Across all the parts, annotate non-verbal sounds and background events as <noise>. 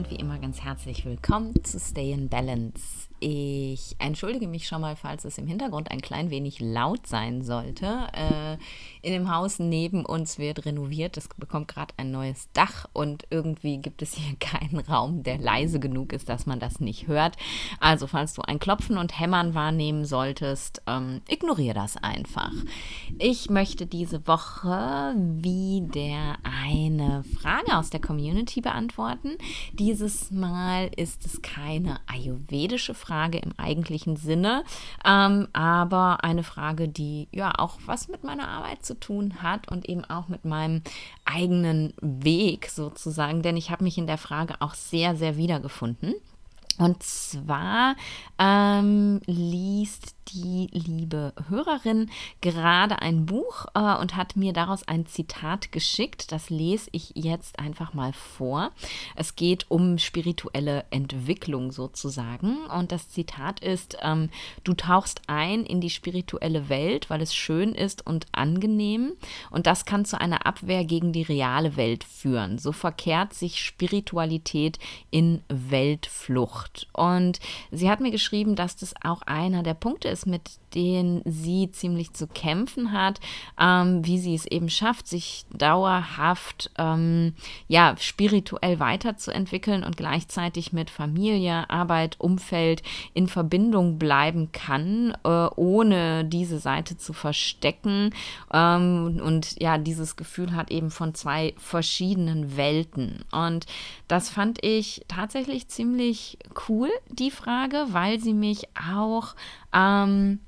und wie immer ganz herzlich willkommen zu Stay in Balance. Ich entschuldige mich schon mal, falls es im Hintergrund ein klein wenig laut sein sollte. Äh, in dem Haus neben uns wird renoviert. Es bekommt gerade ein neues Dach und irgendwie gibt es hier <laughs> keinen Raum, der leise genug ist, dass man das nicht hört. Also, falls du ein Klopfen und Hämmern wahrnehmen solltest, ähm, ignoriere das einfach. Ich möchte diese Woche wieder eine Frage aus der Community beantworten. Dieses Mal ist es keine ayurvedische Frage Frage im eigentlichen Sinne, ähm, aber eine Frage, die ja auch was mit meiner Arbeit zu tun hat und eben auch mit meinem eigenen Weg sozusagen, denn ich habe mich in der Frage auch sehr, sehr wiedergefunden. Und zwar ähm, liest die liebe Hörerin gerade ein Buch äh, und hat mir daraus ein Zitat geschickt. Das lese ich jetzt einfach mal vor. Es geht um spirituelle Entwicklung sozusagen. Und das Zitat ist, ähm, du tauchst ein in die spirituelle Welt, weil es schön ist und angenehm. Und das kann zu einer Abwehr gegen die reale Welt führen. So verkehrt sich Spiritualität in Weltflucht. Und sie hat mir geschrieben, dass das auch einer der Punkte ist, mit denen sie ziemlich zu kämpfen hat, ähm, wie sie es eben schafft, sich dauerhaft ähm, ja spirituell weiterzuentwickeln und gleichzeitig mit Familie, Arbeit, Umfeld in Verbindung bleiben kann, äh, ohne diese Seite zu verstecken. Ähm, und ja dieses Gefühl hat eben von zwei verschiedenen Welten. Und das fand ich tatsächlich ziemlich cool die Frage, weil sie mich auch ähm,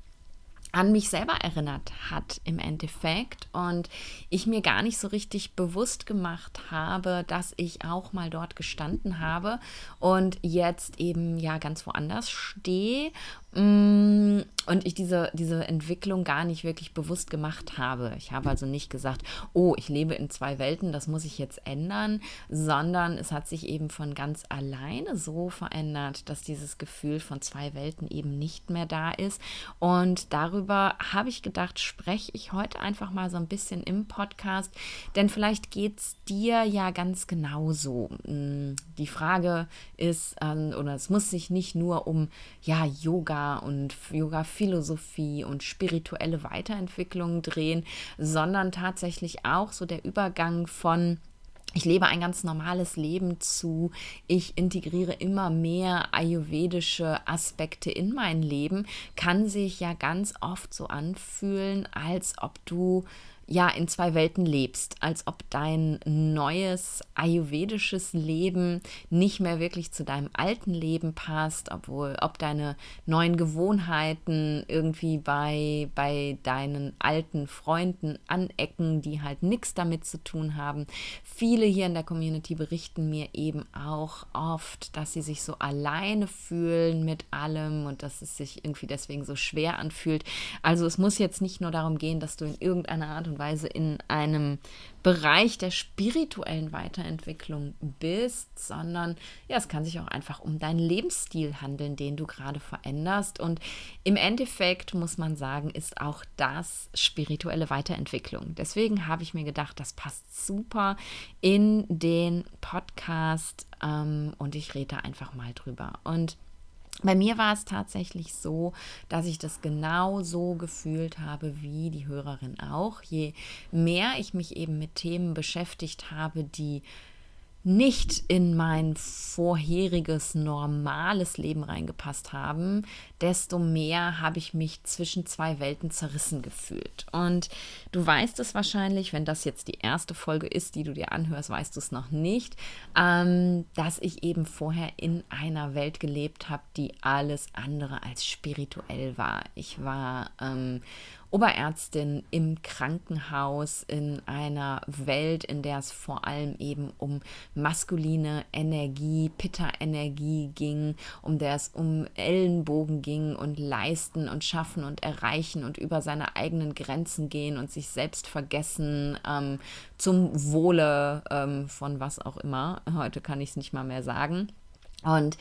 an mich selber erinnert hat im Endeffekt und ich mir gar nicht so richtig bewusst gemacht habe, dass ich auch mal dort gestanden habe und jetzt eben ja ganz woanders stehe und ich diese, diese Entwicklung gar nicht wirklich bewusst gemacht habe. Ich habe also nicht gesagt, oh, ich lebe in zwei Welten, das muss ich jetzt ändern, sondern es hat sich eben von ganz alleine so verändert, dass dieses Gefühl von zwei Welten eben nicht mehr da ist. Und darüber habe ich gedacht, spreche ich heute einfach mal so ein bisschen im Podcast, denn vielleicht geht es dir ja ganz genauso. Mm, die Frage ist, ähm, oder es muss sich nicht nur um ja, Yoga und Yoga-Philosophie und spirituelle Weiterentwicklung drehen, sondern tatsächlich auch so der Übergang von ich lebe ein ganz normales Leben zu. Ich integriere immer mehr ayurvedische Aspekte in mein Leben. Kann sich ja ganz oft so anfühlen, als ob du ja in zwei Welten lebst, als ob dein neues ayurvedisches Leben nicht mehr wirklich zu deinem alten Leben passt, obwohl ob deine neuen Gewohnheiten irgendwie bei bei deinen alten Freunden anecken, die halt nichts damit zu tun haben. Viele hier in der Community berichten mir eben auch oft, dass sie sich so alleine fühlen mit allem und dass es sich irgendwie deswegen so schwer anfühlt. Also es muss jetzt nicht nur darum gehen, dass du in irgendeiner Art und und Weise in einem Bereich der spirituellen Weiterentwicklung bist, sondern ja, es kann sich auch einfach um deinen Lebensstil handeln, den du gerade veränderst. Und im Endeffekt muss man sagen, ist auch das spirituelle Weiterentwicklung. Deswegen habe ich mir gedacht, das passt super in den Podcast ähm, und ich rede einfach mal drüber. Und bei mir war es tatsächlich so, dass ich das genau so gefühlt habe wie die Hörerin auch. Je mehr ich mich eben mit Themen beschäftigt habe, die nicht in mein vorheriges normales Leben reingepasst haben, desto mehr habe ich mich zwischen zwei Welten zerrissen gefühlt. Und du weißt es wahrscheinlich, wenn das jetzt die erste Folge ist, die du dir anhörst, weißt du es noch nicht, ähm, dass ich eben vorher in einer Welt gelebt habe, die alles andere als spirituell war. Ich war ähm, Oberärztin im Krankenhaus in einer Welt, in der es vor allem eben um maskuline Energie, Pitta-Energie ging, um der es um Ellenbogen ging und leisten und schaffen und erreichen und über seine eigenen Grenzen gehen und sich selbst vergessen ähm, zum Wohle ähm, von was auch immer. Heute kann ich es nicht mal mehr sagen. Und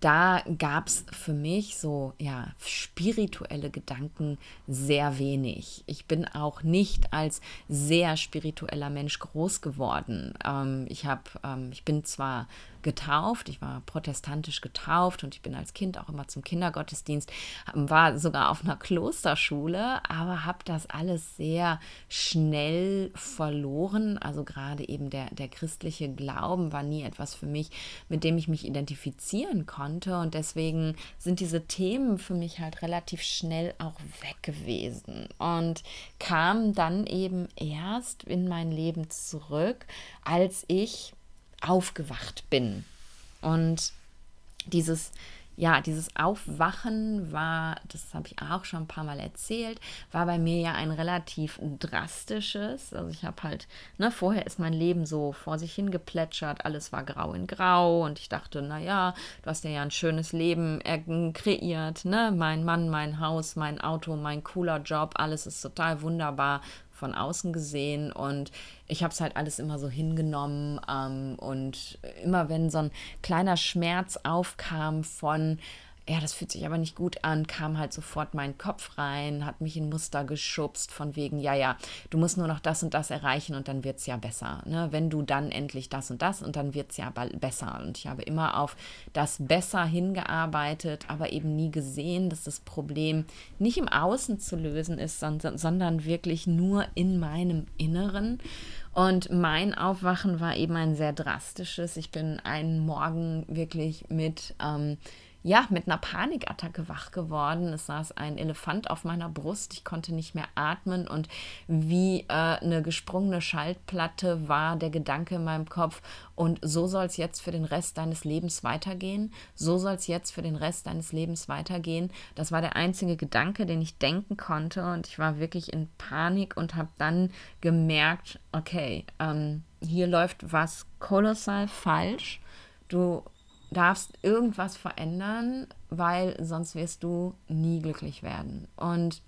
da gab es für mich so, ja, spirituelle Gedanken sehr wenig. Ich bin auch nicht als sehr spiritueller Mensch groß geworden. Ähm, ich, hab, ähm, ich bin zwar getauft. Ich war protestantisch getauft und ich bin als Kind auch immer zum Kindergottesdienst, war sogar auf einer Klosterschule, aber habe das alles sehr schnell verloren. Also gerade eben der, der christliche Glauben war nie etwas für mich, mit dem ich mich identifizieren konnte. Und deswegen sind diese Themen für mich halt relativ schnell auch weg gewesen und kam dann eben erst in mein Leben zurück, als ich aufgewacht bin. Und dieses, ja, dieses Aufwachen war, das habe ich auch schon ein paar Mal erzählt, war bei mir ja ein relativ drastisches. Also ich habe halt, ne, vorher ist mein Leben so vor sich hingeplätschert, alles war grau in grau und ich dachte, naja, du hast ja ein schönes Leben kreiert, ne? Mein Mann, mein Haus, mein Auto, mein cooler Job, alles ist total wunderbar von außen gesehen und ich habe es halt alles immer so hingenommen ähm, und immer wenn so ein kleiner Schmerz aufkam von ja, das fühlt sich aber nicht gut an, kam halt sofort mein Kopf rein, hat mich in Muster geschubst, von wegen, ja, ja, du musst nur noch das und das erreichen und dann wird es ja besser. Ne? Wenn du dann endlich das und das und dann wird es ja besser. Und ich habe immer auf das Besser hingearbeitet, aber eben nie gesehen, dass das Problem nicht im Außen zu lösen ist, sondern, sondern wirklich nur in meinem Inneren. Und mein Aufwachen war eben ein sehr drastisches. Ich bin einen Morgen wirklich mit ähm, ja, mit einer Panikattacke wach geworden. Es saß ein Elefant auf meiner Brust. Ich konnte nicht mehr atmen und wie äh, eine gesprungene Schaltplatte war der Gedanke in meinem Kopf. Und so soll es jetzt für den Rest deines Lebens weitergehen. So soll es jetzt für den Rest deines Lebens weitergehen. Das war der einzige Gedanke, den ich denken konnte. Und ich war wirklich in Panik und habe dann gemerkt, okay, ähm, hier läuft was kolossal falsch. Du darfst irgendwas verändern, weil sonst wirst du nie glücklich werden. Und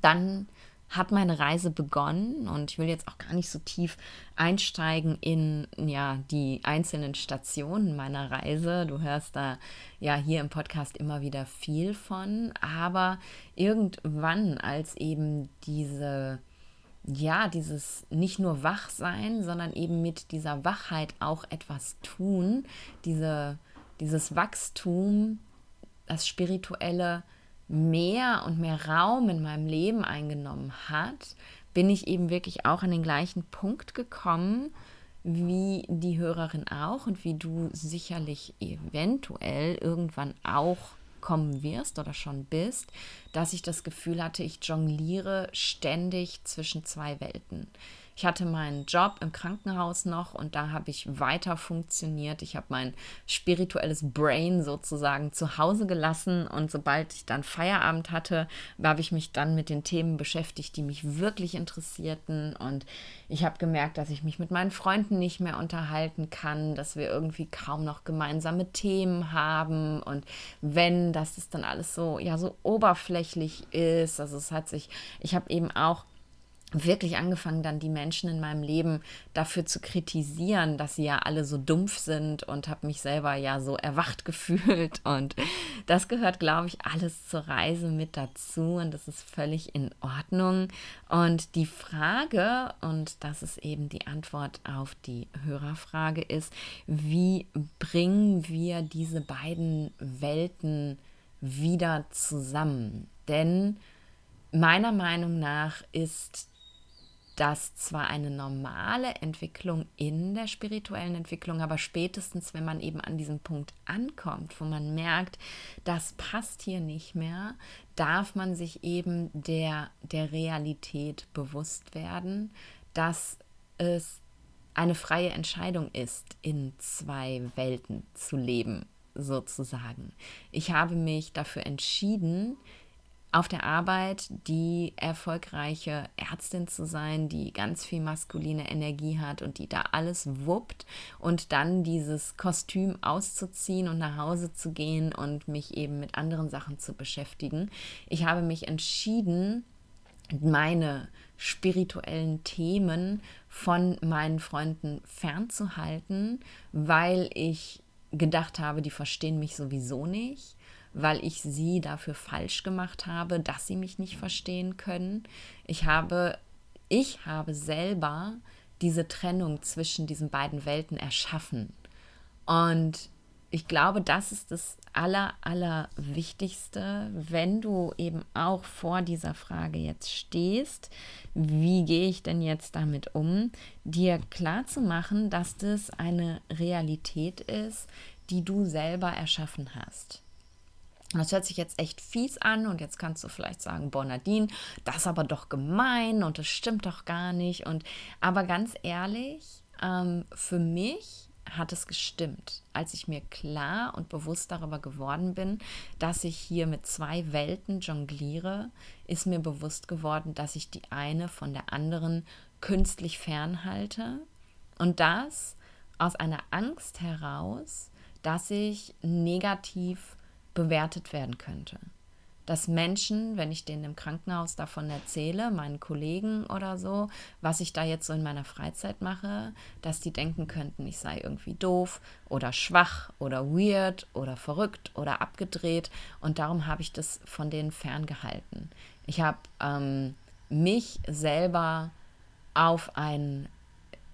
dann hat meine Reise begonnen und ich will jetzt auch gar nicht so tief einsteigen in ja die einzelnen Stationen meiner Reise. Du hörst da ja hier im Podcast immer wieder viel von, aber irgendwann als eben diese ja, dieses nicht nur wach sein, sondern eben mit dieser Wachheit auch etwas tun, diese, dieses Wachstum, das Spirituelle mehr und mehr Raum in meinem Leben eingenommen hat, bin ich eben wirklich auch an den gleichen Punkt gekommen, wie die Hörerin auch und wie du sicherlich eventuell irgendwann auch kommen wirst oder schon bist, dass ich das Gefühl hatte, ich jongliere ständig zwischen zwei Welten. Ich hatte meinen Job im Krankenhaus noch und da habe ich weiter funktioniert. Ich habe mein spirituelles Brain sozusagen zu Hause gelassen und sobald ich dann Feierabend hatte, habe ich mich dann mit den Themen beschäftigt, die mich wirklich interessierten und ich habe gemerkt, dass ich mich mit meinen Freunden nicht mehr unterhalten kann, dass wir irgendwie kaum noch gemeinsame Themen haben und wenn, dass es dann alles so ja so oberflächlich ist. Also es hat sich, ich habe eben auch wirklich angefangen, dann die Menschen in meinem Leben dafür zu kritisieren, dass sie ja alle so dumpf sind und habe mich selber ja so erwacht <laughs> gefühlt. Und das gehört, glaube ich, alles zur Reise mit dazu und das ist völlig in Ordnung. Und die Frage, und das ist eben die Antwort auf die Hörerfrage, ist, wie bringen wir diese beiden Welten wieder zusammen? Denn meiner Meinung nach ist das zwar eine normale Entwicklung in der spirituellen Entwicklung, aber spätestens, wenn man eben an diesem Punkt ankommt, wo man merkt, das passt hier nicht mehr, darf man sich eben der, der Realität bewusst werden, dass es eine freie Entscheidung ist, in zwei Welten zu leben, sozusagen. Ich habe mich dafür entschieden, auf der Arbeit die erfolgreiche Ärztin zu sein, die ganz viel maskuline Energie hat und die da alles wuppt und dann dieses Kostüm auszuziehen und nach Hause zu gehen und mich eben mit anderen Sachen zu beschäftigen. Ich habe mich entschieden, meine spirituellen Themen von meinen Freunden fernzuhalten, weil ich gedacht habe, die verstehen mich sowieso nicht, weil ich sie dafür falsch gemacht habe, dass sie mich nicht verstehen können. Ich habe, ich habe selber diese Trennung zwischen diesen beiden Welten erschaffen. Und ich glaube, das ist das aller, aller Wichtigste, wenn du eben auch vor dieser Frage jetzt stehst, wie gehe ich denn jetzt damit um, dir klar zu machen, dass das eine Realität ist, die du selber erschaffen hast. Und das hört sich jetzt echt fies an und jetzt kannst du vielleicht sagen, boah Nadine, das ist aber doch gemein und das stimmt doch gar nicht. Und aber ganz ehrlich, ähm, für mich hat es gestimmt, als ich mir klar und bewusst darüber geworden bin, dass ich hier mit zwei Welten jongliere, ist mir bewusst geworden, dass ich die eine von der anderen künstlich fernhalte und das aus einer Angst heraus, dass ich negativ bewertet werden könnte dass Menschen, wenn ich denen im Krankenhaus davon erzähle, meinen Kollegen oder so, was ich da jetzt so in meiner Freizeit mache, dass die denken könnten, ich sei irgendwie doof oder schwach oder weird oder verrückt oder abgedreht. Und darum habe ich das von denen ferngehalten. Ich habe ähm, mich selber auf ein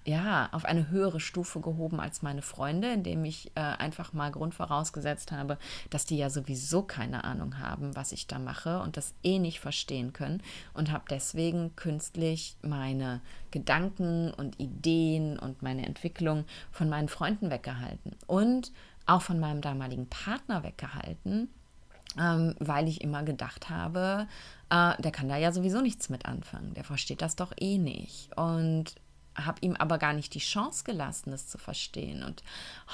ja, auf eine höhere Stufe gehoben als meine Freunde, indem ich äh, einfach mal Grund vorausgesetzt habe, dass die ja sowieso keine Ahnung haben, was ich da mache und das eh nicht verstehen können und habe deswegen künstlich meine Gedanken und Ideen und meine Entwicklung von meinen Freunden weggehalten und auch von meinem damaligen Partner weggehalten, ähm, weil ich immer gedacht habe, äh, der kann da ja sowieso nichts mit anfangen, der versteht das doch eh nicht. Und habe ihm aber gar nicht die Chance gelassen, das zu verstehen. Und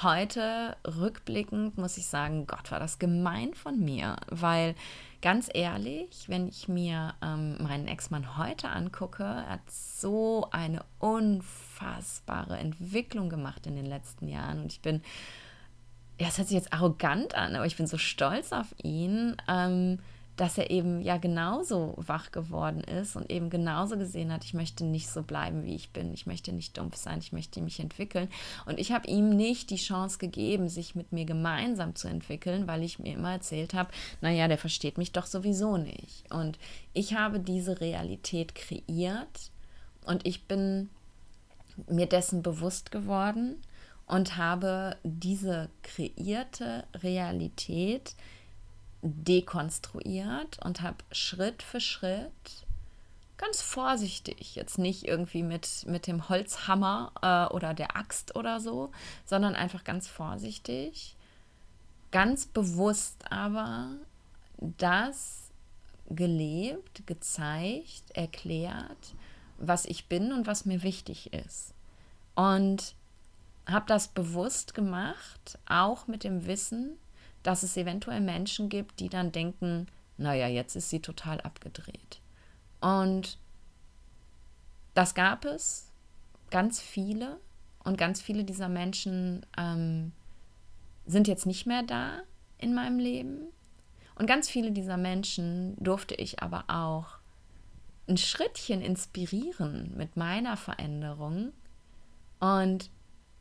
heute, rückblickend, muss ich sagen, Gott, war das gemein von mir, weil ganz ehrlich, wenn ich mir ähm, meinen Ex-Mann heute angucke, er hat so eine unfassbare Entwicklung gemacht in den letzten Jahren. Und ich bin, ja, es hört sich jetzt arrogant an, aber ich bin so stolz auf ihn. Ähm, dass er eben ja genauso wach geworden ist und eben genauso gesehen hat, ich möchte nicht so bleiben, wie ich bin, ich möchte nicht dumpf sein, ich möchte mich entwickeln. Und ich habe ihm nicht die Chance gegeben, sich mit mir gemeinsam zu entwickeln, weil ich mir immer erzählt habe, naja, der versteht mich doch sowieso nicht. Und ich habe diese Realität kreiert und ich bin mir dessen bewusst geworden und habe diese kreierte Realität dekonstruiert und habe Schritt für Schritt ganz vorsichtig, jetzt nicht irgendwie mit, mit dem Holzhammer äh, oder der Axt oder so, sondern einfach ganz vorsichtig, ganz bewusst aber das gelebt, gezeigt, erklärt, was ich bin und was mir wichtig ist. Und habe das bewusst gemacht, auch mit dem Wissen, dass es eventuell Menschen gibt, die dann denken, naja, jetzt ist sie total abgedreht. Und das gab es ganz viele und ganz viele dieser Menschen ähm, sind jetzt nicht mehr da in meinem Leben. Und ganz viele dieser Menschen durfte ich aber auch ein Schrittchen inspirieren mit meiner Veränderung. Und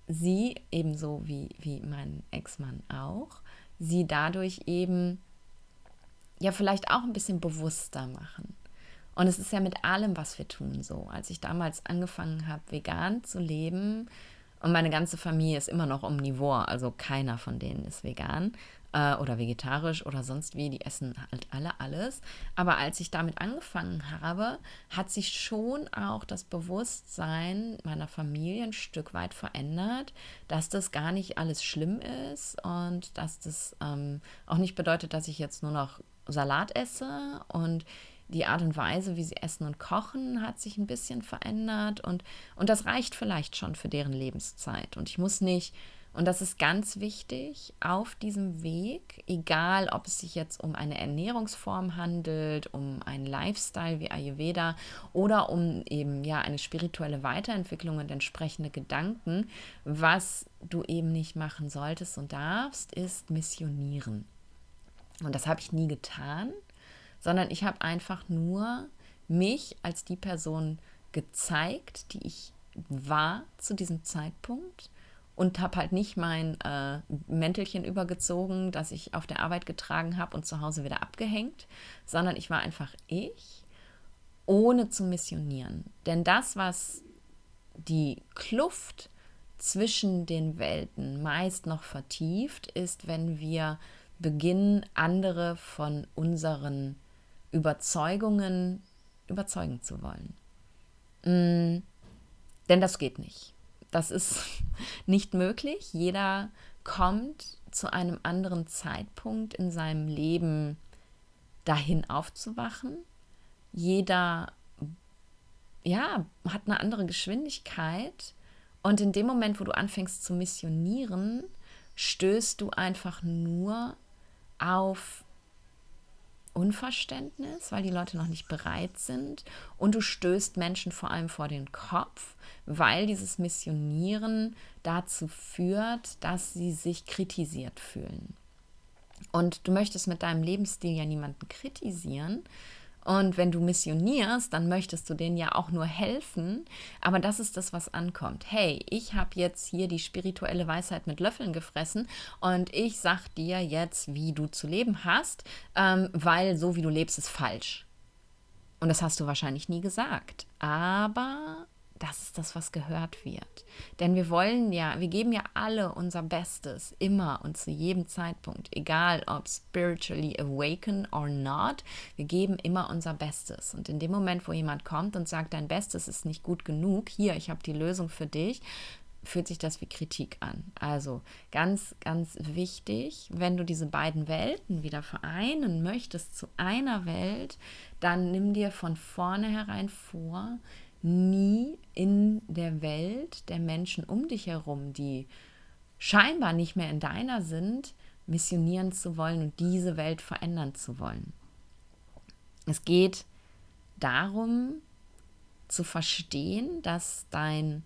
sie, ebenso wie, wie mein Ex-Mann auch, sie dadurch eben ja vielleicht auch ein bisschen bewusster machen. Und es ist ja mit allem, was wir tun, so. Als ich damals angefangen habe, vegan zu leben, und meine ganze Familie ist immer noch omnivor, also keiner von denen ist vegan äh, oder vegetarisch oder sonst wie, die essen halt alle alles. Aber als ich damit angefangen habe, hat sich schon auch das Bewusstsein meiner Familie ein Stück weit verändert, dass das gar nicht alles schlimm ist und dass das ähm, auch nicht bedeutet, dass ich jetzt nur noch Salat esse und die Art und Weise, wie sie essen und kochen, hat sich ein bisschen verändert und, und das reicht vielleicht schon für deren Lebenszeit. Und ich muss nicht, und das ist ganz wichtig, auf diesem Weg, egal ob es sich jetzt um eine Ernährungsform handelt, um einen Lifestyle wie Ayurveda oder um eben ja eine spirituelle Weiterentwicklung und entsprechende Gedanken, was du eben nicht machen solltest und darfst, ist missionieren. Und das habe ich nie getan sondern ich habe einfach nur mich als die Person gezeigt, die ich war zu diesem Zeitpunkt und habe halt nicht mein äh, Mäntelchen übergezogen, das ich auf der Arbeit getragen habe und zu Hause wieder abgehängt, sondern ich war einfach ich, ohne zu missionieren. Denn das, was die Kluft zwischen den Welten meist noch vertieft, ist, wenn wir beginnen, andere von unseren Überzeugungen überzeugen zu wollen. Mm, denn das geht nicht. Das ist <laughs> nicht möglich. Jeder kommt zu einem anderen Zeitpunkt in seinem Leben dahin aufzuwachen. Jeder ja, hat eine andere Geschwindigkeit. Und in dem Moment, wo du anfängst zu missionieren, stößt du einfach nur auf Unverständnis, weil die Leute noch nicht bereit sind. Und du stößt Menschen vor allem vor den Kopf, weil dieses Missionieren dazu führt, dass sie sich kritisiert fühlen. Und du möchtest mit deinem Lebensstil ja niemanden kritisieren, und wenn du missionierst, dann möchtest du denen ja auch nur helfen. Aber das ist das, was ankommt. Hey, ich habe jetzt hier die spirituelle Weisheit mit Löffeln gefressen und ich sag dir jetzt, wie du zu leben hast, ähm, weil so wie du lebst, ist falsch. Und das hast du wahrscheinlich nie gesagt. Aber das ist das, was gehört wird. Denn wir wollen ja, wir geben ja alle unser Bestes, immer und zu jedem Zeitpunkt, egal ob spiritually awaken or not, wir geben immer unser Bestes. Und in dem Moment, wo jemand kommt und sagt, dein Bestes ist nicht gut genug, hier, ich habe die Lösung für dich, fühlt sich das wie Kritik an. Also ganz, ganz wichtig, wenn du diese beiden Welten wieder vereinen möchtest zu einer Welt, dann nimm dir von vornherein vor, nie in der Welt der Menschen um dich herum, die scheinbar nicht mehr in deiner sind, missionieren zu wollen und diese Welt verändern zu wollen. Es geht darum zu verstehen, dass dein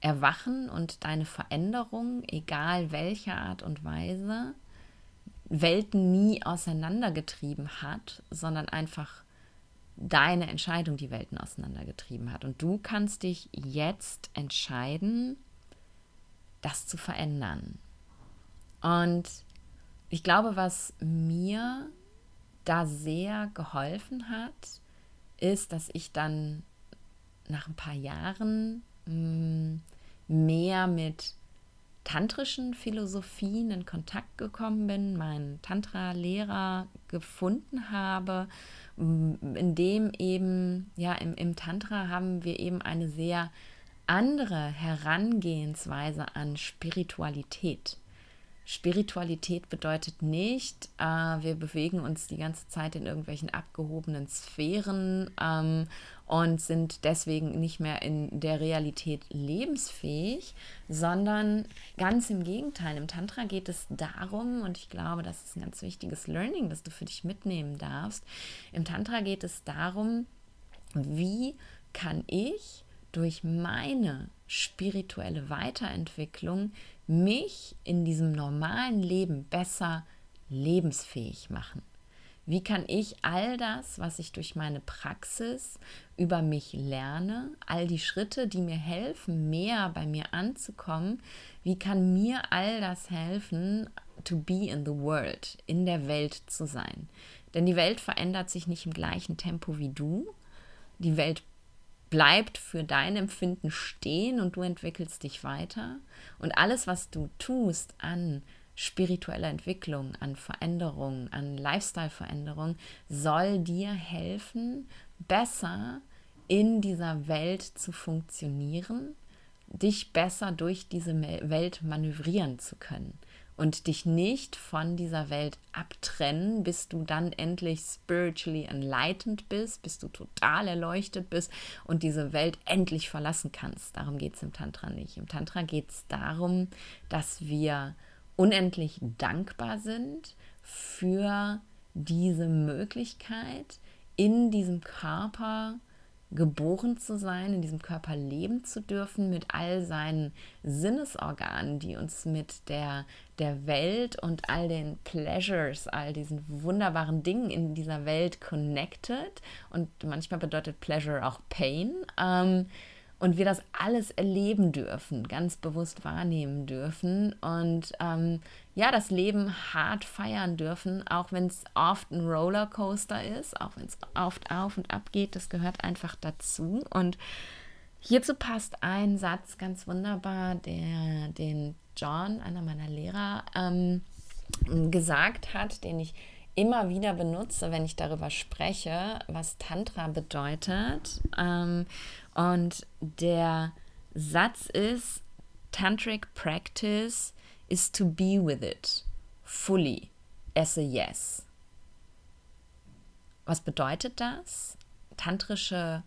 Erwachen und deine Veränderung, egal welcher Art und Weise, Welten nie auseinandergetrieben hat, sondern einfach deine Entscheidung die Welten auseinandergetrieben hat. Und du kannst dich jetzt entscheiden, das zu verändern. Und ich glaube, was mir da sehr geholfen hat, ist, dass ich dann nach ein paar Jahren mm, mehr mit tantrischen Philosophien in Kontakt gekommen bin, meinen Tantra-Lehrer gefunden habe in dem eben, ja, im, im Tantra haben wir eben eine sehr andere Herangehensweise an Spiritualität. Spiritualität bedeutet nicht, äh, wir bewegen uns die ganze Zeit in irgendwelchen abgehobenen Sphären ähm, und sind deswegen nicht mehr in der Realität lebensfähig, sondern ganz im Gegenteil. Im Tantra geht es darum, und ich glaube, das ist ein ganz wichtiges Learning, das du für dich mitnehmen darfst. Im Tantra geht es darum, wie kann ich durch meine spirituelle Weiterentwicklung mich in diesem normalen Leben besser lebensfähig machen? Wie kann ich all das, was ich durch meine Praxis über mich lerne, all die Schritte, die mir helfen, mehr bei mir anzukommen, wie kann mir all das helfen, to be in the world, in der Welt zu sein? Denn die Welt verändert sich nicht im gleichen Tempo wie du. Die Welt bleibt für dein Empfinden stehen und du entwickelst dich weiter. Und alles, was du tust an spiritueller Entwicklung, an Veränderung, an Lifestyle-Veränderung, soll dir helfen, besser in dieser Welt zu funktionieren, dich besser durch diese Welt manövrieren zu können und dich nicht von dieser Welt abtrennen, bis du dann endlich spiritually enlightened bist, bis du total erleuchtet bist und diese Welt endlich verlassen kannst. Darum geht es im Tantra nicht. Im Tantra geht es darum, dass wir unendlich dankbar sind für diese Möglichkeit, in diesem Körper geboren zu sein, in diesem Körper leben zu dürfen, mit all seinen Sinnesorganen, die uns mit der, der Welt und all den Pleasures, all diesen wunderbaren Dingen in dieser Welt connected. Und manchmal bedeutet Pleasure auch Pain. Ähm, und wir das alles erleben dürfen, ganz bewusst wahrnehmen dürfen und ähm, ja, das Leben hart feiern dürfen, auch wenn es oft ein Rollercoaster ist, auch wenn es oft auf und ab geht, das gehört einfach dazu. Und hierzu passt ein Satz ganz wunderbar, der den John, einer meiner Lehrer, ähm, gesagt hat, den ich immer wieder benutze, wenn ich darüber spreche, was Tantra bedeutet. Ähm, und der Satz ist, Tantric Practice is to be with it fully as a yes. Was bedeutet das? Tantrische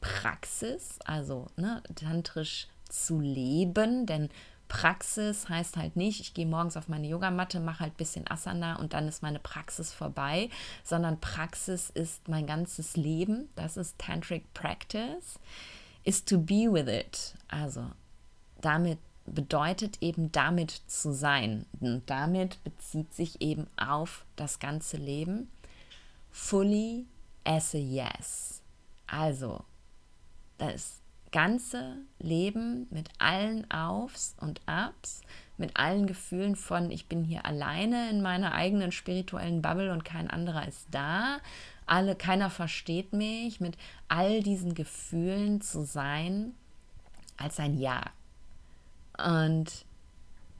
Praxis, also ne, tantrisch zu leben, denn Praxis heißt halt nicht, ich gehe morgens auf meine Yogamatte, mache halt ein bisschen Asana und dann ist meine Praxis vorbei, sondern Praxis ist mein ganzes Leben. Das ist Tantric Practice. Is to be with it. Also damit bedeutet eben damit zu sein. Und damit bezieht sich eben auf das ganze Leben. Fully as a yes. Also das ganze Leben mit allen Aufs und Abs, mit allen Gefühlen von, ich bin hier alleine in meiner eigenen spirituellen Bubble und kein anderer ist da, alle, keiner versteht mich, mit all diesen Gefühlen zu sein, als ein Ja. Und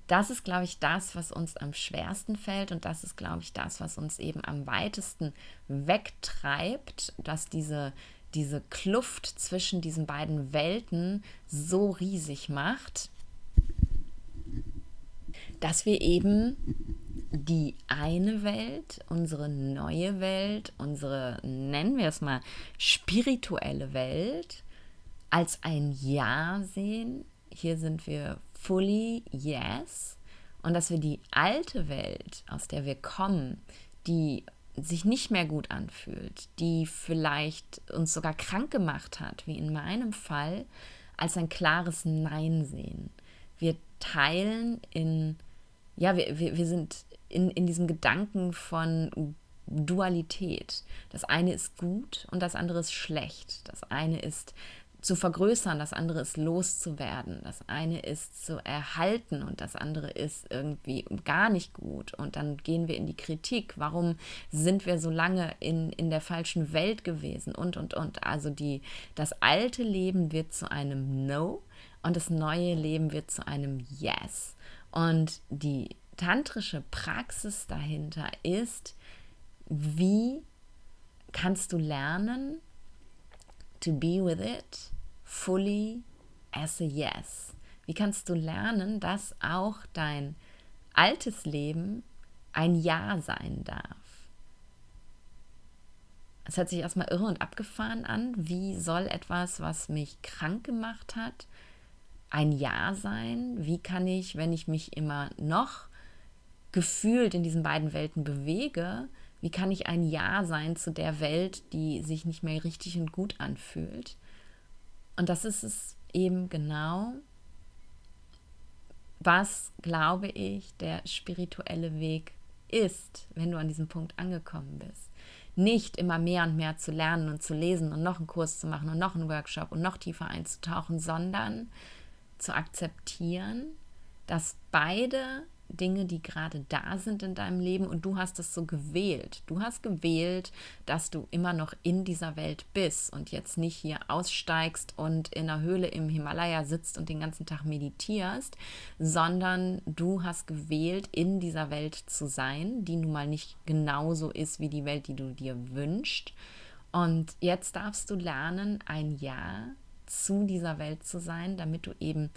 das ist, glaube ich, das, was uns am schwersten fällt und das ist, glaube ich, das, was uns eben am weitesten wegtreibt, dass diese diese Kluft zwischen diesen beiden Welten so riesig macht, dass wir eben die eine Welt, unsere neue Welt, unsere, nennen wir es mal, spirituelle Welt, als ein Ja sehen. Hier sind wir fully yes. Und dass wir die alte Welt, aus der wir kommen, die sich nicht mehr gut anfühlt, die vielleicht uns sogar krank gemacht hat, wie in meinem Fall, als ein klares Nein sehen. Wir teilen in, ja, wir, wir, wir sind in, in diesem Gedanken von Dualität. Das eine ist gut und das andere ist schlecht. Das eine ist zu vergrößern, das andere ist loszuwerden, das eine ist zu erhalten und das andere ist irgendwie gar nicht gut. Und dann gehen wir in die Kritik. Warum sind wir so lange in, in der falschen Welt gewesen? Und, und, und. Also die, das alte Leben wird zu einem No und das neue Leben wird zu einem Yes. Und die tantrische Praxis dahinter ist, wie kannst du lernen, to be with it fully as a yes? Wie kannst du lernen, dass auch dein altes Leben ein Ja sein darf? Es hört sich erstmal irre und abgefahren an. Wie soll etwas, was mich krank gemacht hat, ein Ja sein? Wie kann ich, wenn ich mich immer noch gefühlt in diesen beiden Welten bewege, wie kann ich ein Ja sein zu der Welt, die sich nicht mehr richtig und gut anfühlt? Und das ist es eben genau, was, glaube ich, der spirituelle Weg ist, wenn du an diesem Punkt angekommen bist. Nicht immer mehr und mehr zu lernen und zu lesen und noch einen Kurs zu machen und noch einen Workshop und noch tiefer einzutauchen, sondern zu akzeptieren, dass beide Dinge, die gerade da sind in deinem Leben und du hast es so gewählt. Du hast gewählt, dass du immer noch in dieser Welt bist und jetzt nicht hier aussteigst und in einer Höhle im Himalaya sitzt und den ganzen Tag meditierst, sondern du hast gewählt, in dieser Welt zu sein, die nun mal nicht genauso ist wie die Welt, die du dir wünschst. Und jetzt darfst du lernen, ein Ja zu dieser Welt zu sein, damit du eben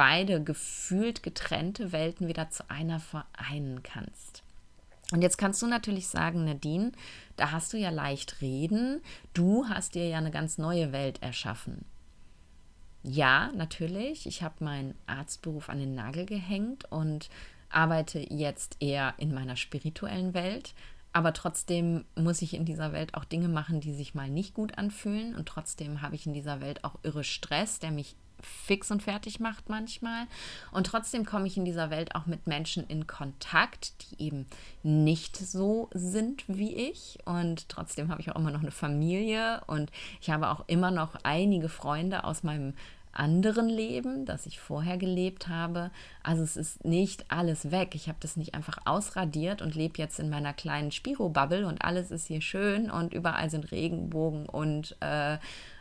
beide gefühlt getrennte Welten wieder zu einer vereinen kannst. Und jetzt kannst du natürlich sagen, Nadine, da hast du ja leicht reden, du hast dir ja eine ganz neue Welt erschaffen. Ja, natürlich, ich habe meinen Arztberuf an den Nagel gehängt und arbeite jetzt eher in meiner spirituellen Welt, aber trotzdem muss ich in dieser Welt auch Dinge machen, die sich mal nicht gut anfühlen und trotzdem habe ich in dieser Welt auch irre Stress, der mich fix und fertig macht manchmal. Und trotzdem komme ich in dieser Welt auch mit Menschen in Kontakt, die eben nicht so sind wie ich. Und trotzdem habe ich auch immer noch eine Familie und ich habe auch immer noch einige Freunde aus meinem anderen Leben, das ich vorher gelebt habe. Also es ist nicht alles weg. Ich habe das nicht einfach ausradiert und lebe jetzt in meiner kleinen Spiro-Bubble und alles ist hier schön und überall sind Regenbogen und äh,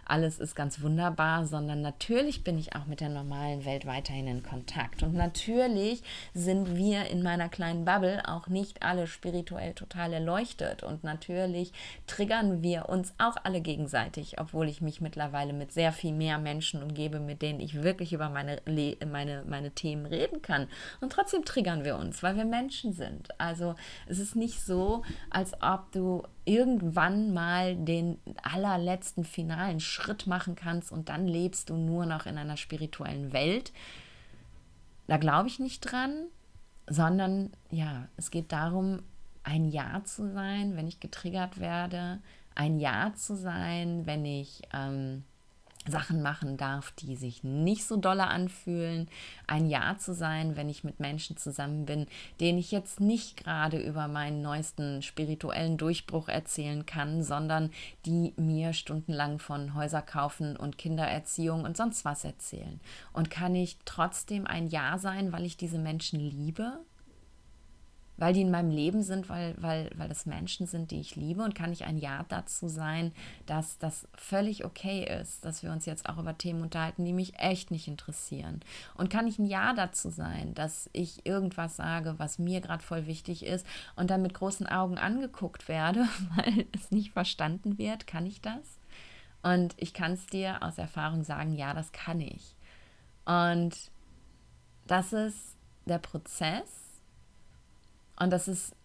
alles ist ganz wunderbar, sondern natürlich bin ich auch mit der normalen Welt weiterhin in Kontakt. Und natürlich sind wir in meiner kleinen Bubble auch nicht alle spirituell total erleuchtet. Und natürlich triggern wir uns auch alle gegenseitig, obwohl ich mich mittlerweile mit sehr viel mehr Menschen umgebe, mit denen ich wirklich über meine, meine, meine Themen reden kann. Und trotzdem triggern wir uns, weil wir Menschen sind. Also es ist nicht so, als ob du irgendwann mal den allerletzten finalen Schritt machen kannst und dann lebst du nur noch in einer spirituellen Welt. Da glaube ich nicht dran, sondern ja, es geht darum, ein Ja zu sein, wenn ich getriggert werde, ein Ja zu sein, wenn ich ähm, Sachen machen darf, die sich nicht so dolle anfühlen, ein Ja zu sein, wenn ich mit Menschen zusammen bin, denen ich jetzt nicht gerade über meinen neuesten spirituellen Durchbruch erzählen kann, sondern die mir stundenlang von Häuser kaufen und Kindererziehung und sonst was erzählen. Und kann ich trotzdem ein Ja sein, weil ich diese Menschen liebe? Weil die in meinem Leben sind, weil, weil, weil das Menschen sind, die ich liebe und kann ich ein Ja dazu sein, dass das völlig okay ist, dass wir uns jetzt auch über Themen unterhalten, die mich echt nicht interessieren. Und kann ich ein Ja dazu sein, dass ich irgendwas sage, was mir gerade voll wichtig ist und dann mit großen Augen angeguckt werde, <laughs> weil es nicht verstanden wird, kann ich das? Und ich kann es dir aus Erfahrung sagen, ja, das kann ich. Und das ist der Prozess, und das ist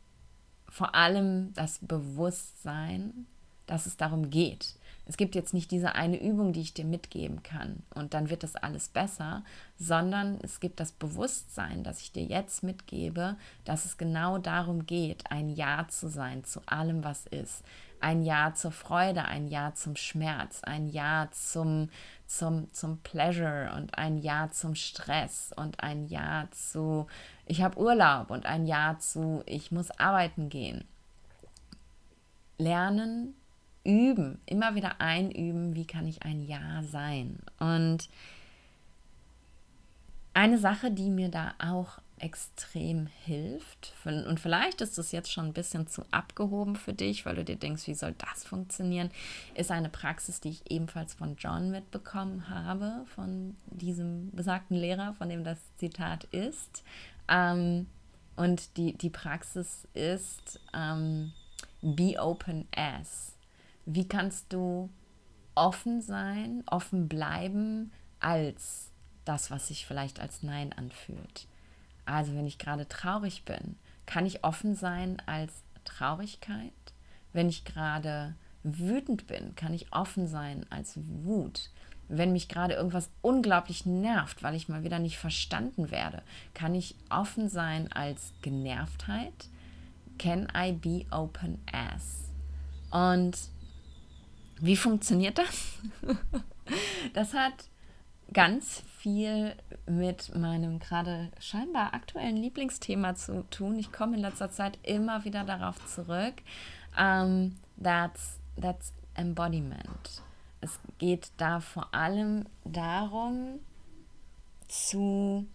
vor allem das Bewusstsein, dass es darum geht. Es gibt jetzt nicht diese eine Übung, die ich dir mitgeben kann und dann wird das alles besser, sondern es gibt das Bewusstsein, dass ich dir jetzt mitgebe, dass es genau darum geht, ein Ja zu sein zu allem, was ist. Ein Ja zur Freude, ein Ja zum Schmerz, ein Ja zum, zum, zum Pleasure und ein Ja zum Stress und ein Ja zu ich habe Urlaub und ein Ja zu, ich muss arbeiten gehen. Lernen, üben, immer wieder einüben, wie kann ich ein Ja sein. Und eine Sache, die mir da auch extrem hilft, und vielleicht ist es jetzt schon ein bisschen zu abgehoben für dich, weil du dir denkst, wie soll das funktionieren, ist eine Praxis, die ich ebenfalls von John mitbekommen habe, von diesem besagten Lehrer, von dem das Zitat ist. Ähm, und die, die Praxis ist ähm, Be Open As. Wie kannst du offen sein, offen bleiben als das, was sich vielleicht als Nein anfühlt? Also wenn ich gerade traurig bin, kann ich offen sein als Traurigkeit? Wenn ich gerade wütend bin, kann ich offen sein als Wut? wenn mich gerade irgendwas unglaublich nervt, weil ich mal wieder nicht verstanden werde, kann ich offen sein als Genervtheit? Can I be open as? Und wie funktioniert das? <laughs> das hat ganz viel mit meinem gerade scheinbar aktuellen Lieblingsthema zu tun. Ich komme in letzter Zeit immer wieder darauf zurück. Um, that's, that's embodiment es geht da vor allem darum, zu,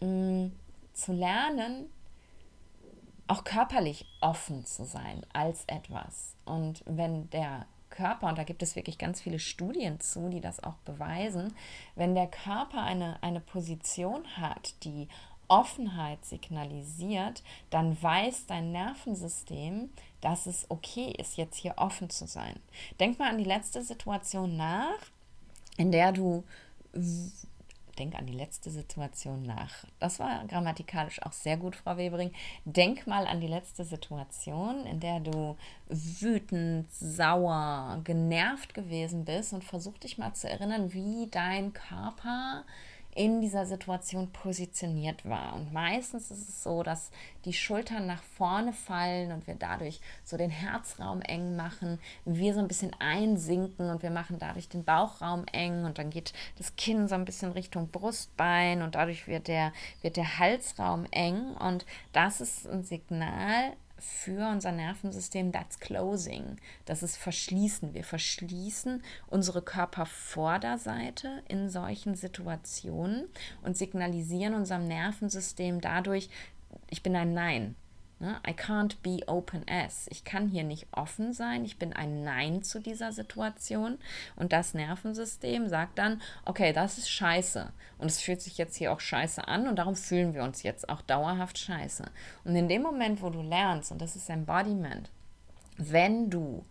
mh, mm, zu lernen, auch körperlich offen zu sein als etwas. Und wenn der Körper, und da gibt es wirklich ganz viele Studien zu, die das auch beweisen, wenn der Körper eine, eine Position hat, die Offenheit signalisiert, dann weiß dein Nervensystem, dass es okay ist, jetzt hier offen zu sein. Denk mal an die letzte Situation nach, in der du denk an die letzte Situation nach. Das war grammatikalisch auch sehr gut, Frau Webering. Denk mal an die letzte Situation, in der du wütend, sauer, genervt gewesen bist und versuch dich mal zu erinnern, wie dein Körper in dieser Situation positioniert war. Und meistens ist es so, dass die Schultern nach vorne fallen und wir dadurch so den Herzraum eng machen, wir so ein bisschen einsinken und wir machen dadurch den Bauchraum eng und dann geht das Kinn so ein bisschen Richtung Brustbein und dadurch wird der, wird der Halsraum eng und das ist ein Signal für unser Nervensystem, that's closing. Das ist verschließen. Wir verschließen unsere Körpervorderseite in solchen Situationen und signalisieren unserem Nervensystem dadurch, ich bin ein Nein. Ne? I can't be open as. Ich kann hier nicht offen sein. Ich bin ein Nein zu dieser Situation. Und das Nervensystem sagt dann, okay, das ist scheiße. Und es fühlt sich jetzt hier auch scheiße an und darum fühlen wir uns jetzt auch dauerhaft scheiße. Und in dem Moment, wo du lernst, und das ist Embodiment, wenn du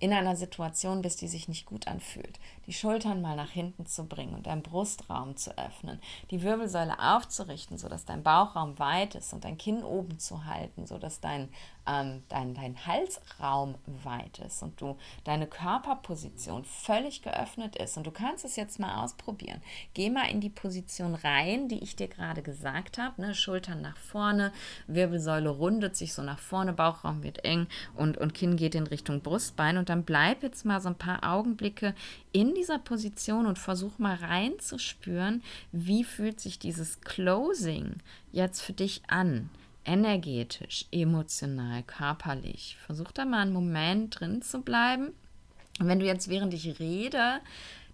in einer Situation bist, die sich nicht gut anfühlt, die Schultern mal nach hinten zu bringen und deinen Brustraum zu öffnen, die Wirbelsäule aufzurichten, sodass dein Bauchraum weit ist und dein Kinn oben zu halten, sodass dein ähm, dein, dein Halsraum weit ist und du deine Körperposition völlig geöffnet ist und du kannst es jetzt mal ausprobieren. Geh mal in die Position rein, die ich dir gerade gesagt habe, ne? Schultern nach vorne, Wirbelsäule rundet sich so nach vorne, Bauchraum wird eng und, und Kinn geht in Richtung Brustbein und dann bleib jetzt mal so ein paar Augenblicke in dieser Position und versuch mal reinzuspüren, wie fühlt sich dieses Closing jetzt für dich an energetisch, emotional, körperlich. Versuch da mal einen Moment drin zu bleiben. Und wenn du jetzt, während ich rede,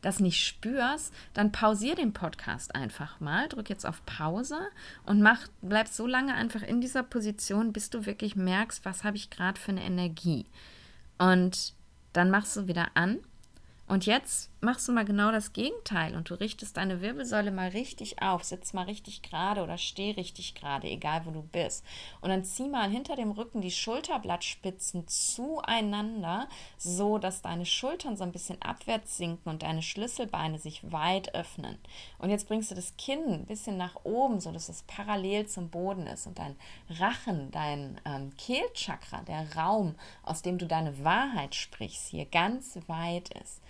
das nicht spürst, dann pausier den Podcast einfach mal, drück jetzt auf Pause und mach, bleib so lange einfach in dieser Position, bis du wirklich merkst, was habe ich gerade für eine Energie. Und dann machst du wieder an und jetzt machst du mal genau das Gegenteil und du richtest deine Wirbelsäule mal richtig auf, sitz mal richtig gerade oder steh richtig gerade, egal wo du bist. Und dann zieh mal hinter dem Rücken die Schulterblattspitzen zueinander, so dass deine Schultern so ein bisschen abwärts sinken und deine Schlüsselbeine sich weit öffnen. Und jetzt bringst du das Kinn ein bisschen nach oben, so dass es parallel zum Boden ist und dein Rachen, dein ähm, Kehlchakra, der Raum, aus dem du deine Wahrheit sprichst, hier ganz weit ist.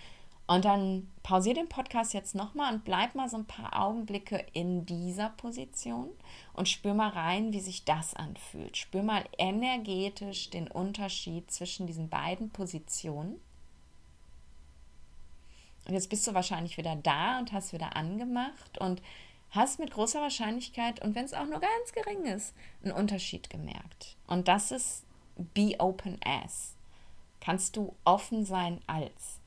Und dann pausier den Podcast jetzt nochmal und bleib mal so ein paar Augenblicke in dieser Position und spür mal rein, wie sich das anfühlt. Spür mal energetisch den Unterschied zwischen diesen beiden Positionen. Und jetzt bist du wahrscheinlich wieder da und hast wieder angemacht und hast mit großer Wahrscheinlichkeit, und wenn es auch nur ganz gering ist, einen Unterschied gemerkt. Und das ist Be Open As. Kannst du offen sein als.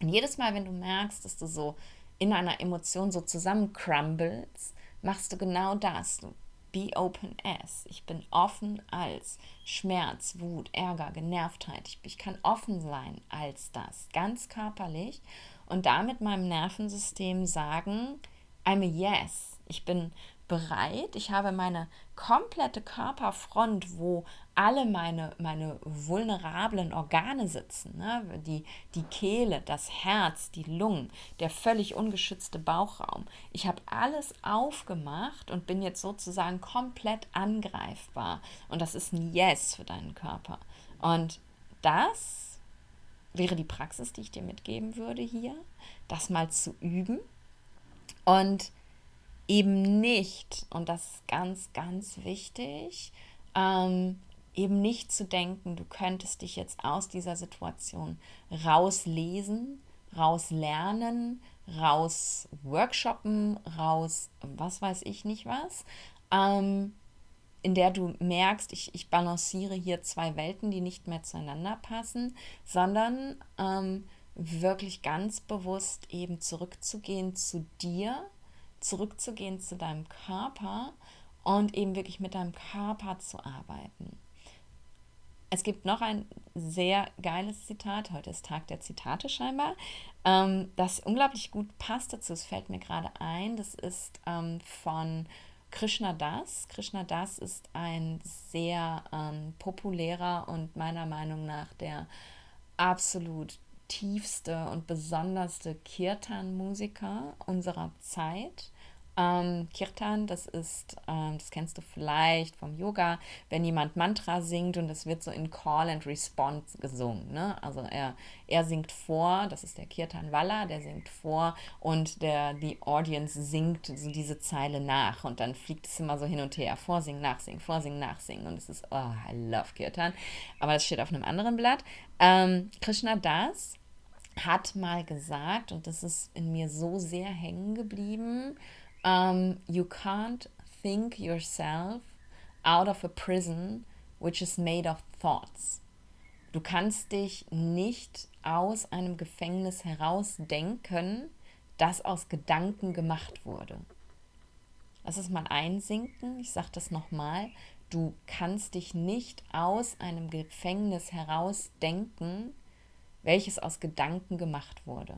Und jedes Mal, wenn du merkst, dass du so in einer Emotion so zusammencrumbles, machst du genau das. Du be open as. Ich bin offen als Schmerz, Wut, Ärger, Genervtheit. Ich kann offen sein als das, ganz körperlich und damit meinem Nervensystem sagen, I'm a yes. Ich bin bereit. Ich habe meine komplette Körperfront, wo alle meine, meine vulnerablen Organe sitzen. Ne? Die, die Kehle, das Herz, die Lungen, der völlig ungeschützte Bauchraum. Ich habe alles aufgemacht und bin jetzt sozusagen komplett angreifbar. Und das ist ein Yes für deinen Körper. Und das wäre die Praxis, die ich dir mitgeben würde hier, das mal zu üben. Und eben nicht, und das ist ganz, ganz wichtig, ähm, eben nicht zu denken, du könntest dich jetzt aus dieser Situation rauslesen, rauslernen, raus workshoppen, raus was weiß ich nicht was, ähm, in der du merkst, ich, ich balanciere hier zwei Welten, die nicht mehr zueinander passen, sondern ähm, wirklich ganz bewusst eben zurückzugehen zu dir, zurückzugehen zu deinem Körper und eben wirklich mit deinem Körper zu arbeiten. Es gibt noch ein sehr geiles Zitat, heute ist Tag der Zitate scheinbar, ähm, das unglaublich gut passt dazu. Es fällt mir gerade ein, das ist ähm, von Krishna Das. Krishna Das ist ein sehr ähm, populärer und meiner Meinung nach der absolut tiefste und besonderste Kirtan-Musiker unserer Zeit. Ähm, Kirtan, das ist, ähm, das kennst du vielleicht vom Yoga, wenn jemand Mantra singt und es wird so in Call and Response gesungen. Ne? Also er, er singt vor, das ist der Kirtan Walla, der singt vor und der, die Audience singt so diese Zeile nach und dann fliegt es immer so hin und her. Vorsingen, nachsingen, vorsingen, nachsingen und es ist, oh, I love Kirtan. Aber das steht auf einem anderen Blatt. Ähm, Krishna Das hat mal gesagt, und das ist in mir so sehr hängen geblieben, um, you can't think yourself out of a prison which is made of thoughts. Du kannst dich nicht aus einem Gefängnis herausdenken, das aus Gedanken gemacht wurde. Lass es mal einsinken. Ich sage das nochmal. Du kannst dich nicht aus einem Gefängnis herausdenken, welches aus Gedanken gemacht wurde.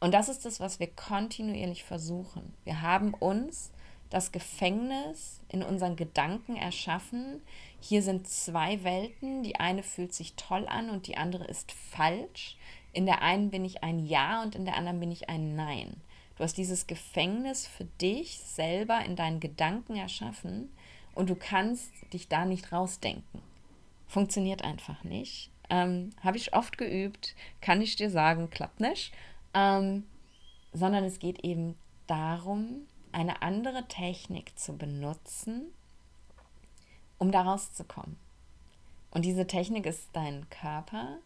Und das ist das, was wir kontinuierlich versuchen. Wir haben uns das Gefängnis in unseren Gedanken erschaffen. Hier sind zwei Welten. Die eine fühlt sich toll an und die andere ist falsch. In der einen bin ich ein Ja und in der anderen bin ich ein Nein. Du hast dieses Gefängnis für dich selber in deinen Gedanken erschaffen und du kannst dich da nicht rausdenken. Funktioniert einfach nicht. Ähm, Habe ich oft geübt, kann ich dir sagen, klappt nicht. Ähm, sondern es geht eben darum, eine andere Technik zu benutzen, um da rauszukommen. Und diese Technik ist dein Körper,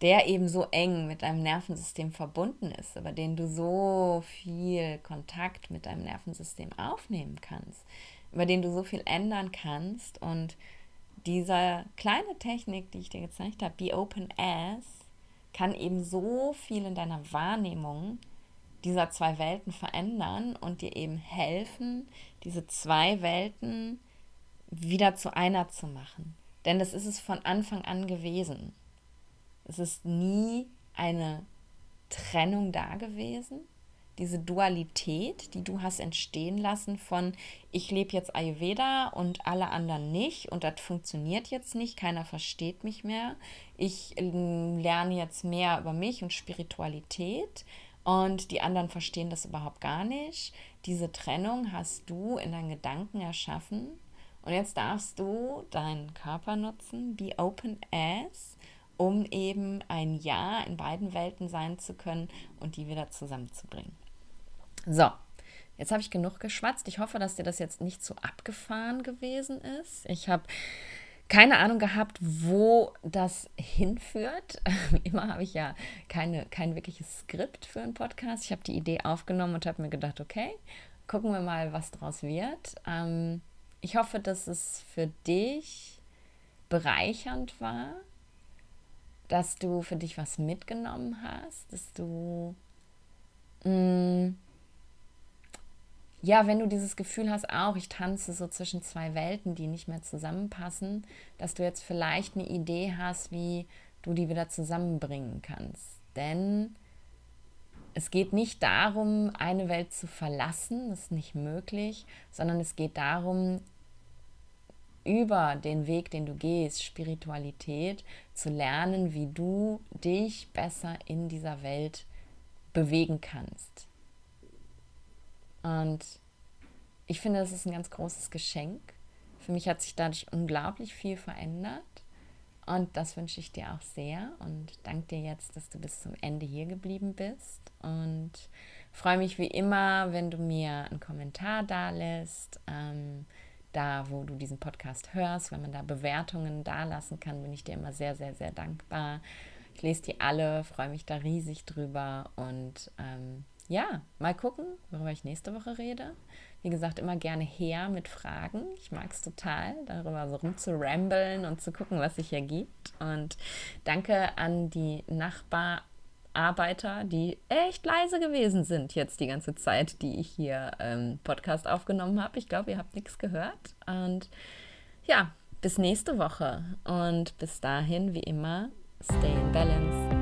der eben so eng mit deinem Nervensystem verbunden ist, über den du so viel Kontakt mit deinem Nervensystem aufnehmen kannst, über den du so viel ändern kannst. Und diese kleine Technik, die ich dir gezeigt habe, Be Open As, kann eben so viel in deiner Wahrnehmung dieser zwei Welten verändern und dir eben helfen, diese zwei Welten wieder zu einer zu machen. Denn das ist es von Anfang an gewesen. Es ist nie eine Trennung da gewesen. Diese Dualität, die du hast entstehen lassen von ich lebe jetzt Ayurveda und alle anderen nicht und das funktioniert jetzt nicht, keiner versteht mich mehr. Ich ähm, lerne jetzt mehr über mich und Spiritualität und die anderen verstehen das überhaupt gar nicht. Diese Trennung hast du in deinen Gedanken erschaffen und jetzt darfst du deinen Körper nutzen, be open as, um eben ein Ja in beiden Welten sein zu können und die wieder zusammenzubringen. So, jetzt habe ich genug geschwatzt. Ich hoffe, dass dir das jetzt nicht zu so abgefahren gewesen ist. Ich habe keine Ahnung gehabt, wo das hinführt. <laughs> Immer habe ich ja keine, kein wirkliches Skript für einen Podcast. Ich habe die Idee aufgenommen und habe mir gedacht, okay, gucken wir mal, was daraus wird. Ähm, ich hoffe, dass es für dich bereichernd war, dass du für dich was mitgenommen hast, dass du mh, mm, ja, wenn du dieses Gefühl hast, auch ich tanze so zwischen zwei Welten, die nicht mehr zusammenpassen, dass du jetzt vielleicht eine Idee hast, wie du die wieder zusammenbringen kannst. Denn es geht nicht darum, eine Welt zu verlassen, das ist nicht möglich, sondern es geht darum, über den Weg, den du gehst, Spiritualität, zu lernen, wie du dich besser in dieser Welt bewegen kannst. Und ich finde, das ist ein ganz großes Geschenk. Für mich hat sich dadurch unglaublich viel verändert. Und das wünsche ich dir auch sehr und danke dir jetzt, dass du bis zum Ende hier geblieben bist. Und freue mich wie immer, wenn du mir einen Kommentar da lässt. Ähm, da, wo du diesen Podcast hörst, wenn man da Bewertungen da lassen kann, bin ich dir immer sehr, sehr, sehr dankbar. Ich lese die alle, freue mich da riesig drüber und ähm, ja, mal gucken, worüber ich nächste Woche rede. Wie gesagt, immer gerne her mit Fragen. Ich mag es total, darüber so rumzurambeln und zu gucken, was sich ergibt. Und danke an die Nachbararbeiter, die echt leise gewesen sind jetzt die ganze Zeit, die ich hier ähm, Podcast aufgenommen habe. Ich glaube, ihr habt nichts gehört. Und ja, bis nächste Woche. Und bis dahin, wie immer, stay in balance.